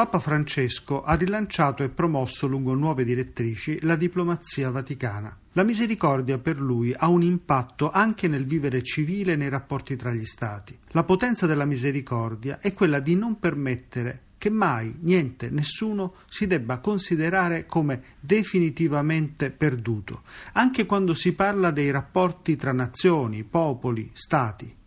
Papa Francesco ha rilanciato e promosso lungo nuove direttrici la diplomazia vaticana. La misericordia per lui ha un impatto anche nel vivere civile nei rapporti tra gli Stati. La potenza della misericordia è quella di non permettere che mai niente, nessuno si debba considerare come definitivamente perduto, anche quando si parla dei rapporti tra nazioni, popoli, stati.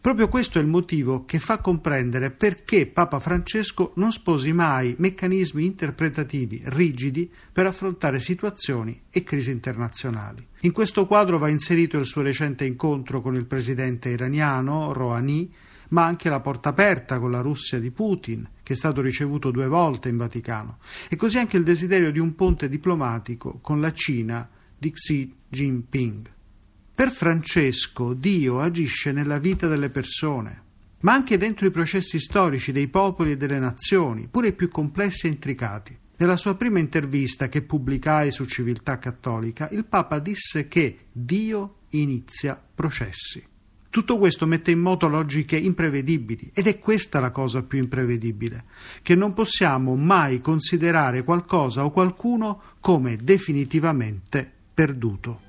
Proprio questo è il motivo che fa comprendere perché Papa Francesco non sposi mai meccanismi interpretativi rigidi per affrontare situazioni e crisi internazionali. In questo quadro va inserito il suo recente incontro con il presidente iraniano Rouhani, ma anche la porta aperta con la Russia di Putin, che è stato ricevuto due volte in Vaticano, e così anche il desiderio di un ponte diplomatico con la Cina di Xi Jinping. Per Francesco Dio agisce nella vita delle persone, ma anche dentro i processi storici dei popoli e delle nazioni, pure i più complessi e intricati. Nella sua prima intervista che pubblicai su Civiltà Cattolica, il Papa disse che Dio inizia processi. Tutto questo mette in moto logiche imprevedibili ed è questa la cosa più imprevedibile, che non possiamo mai considerare qualcosa o qualcuno come definitivamente perduto.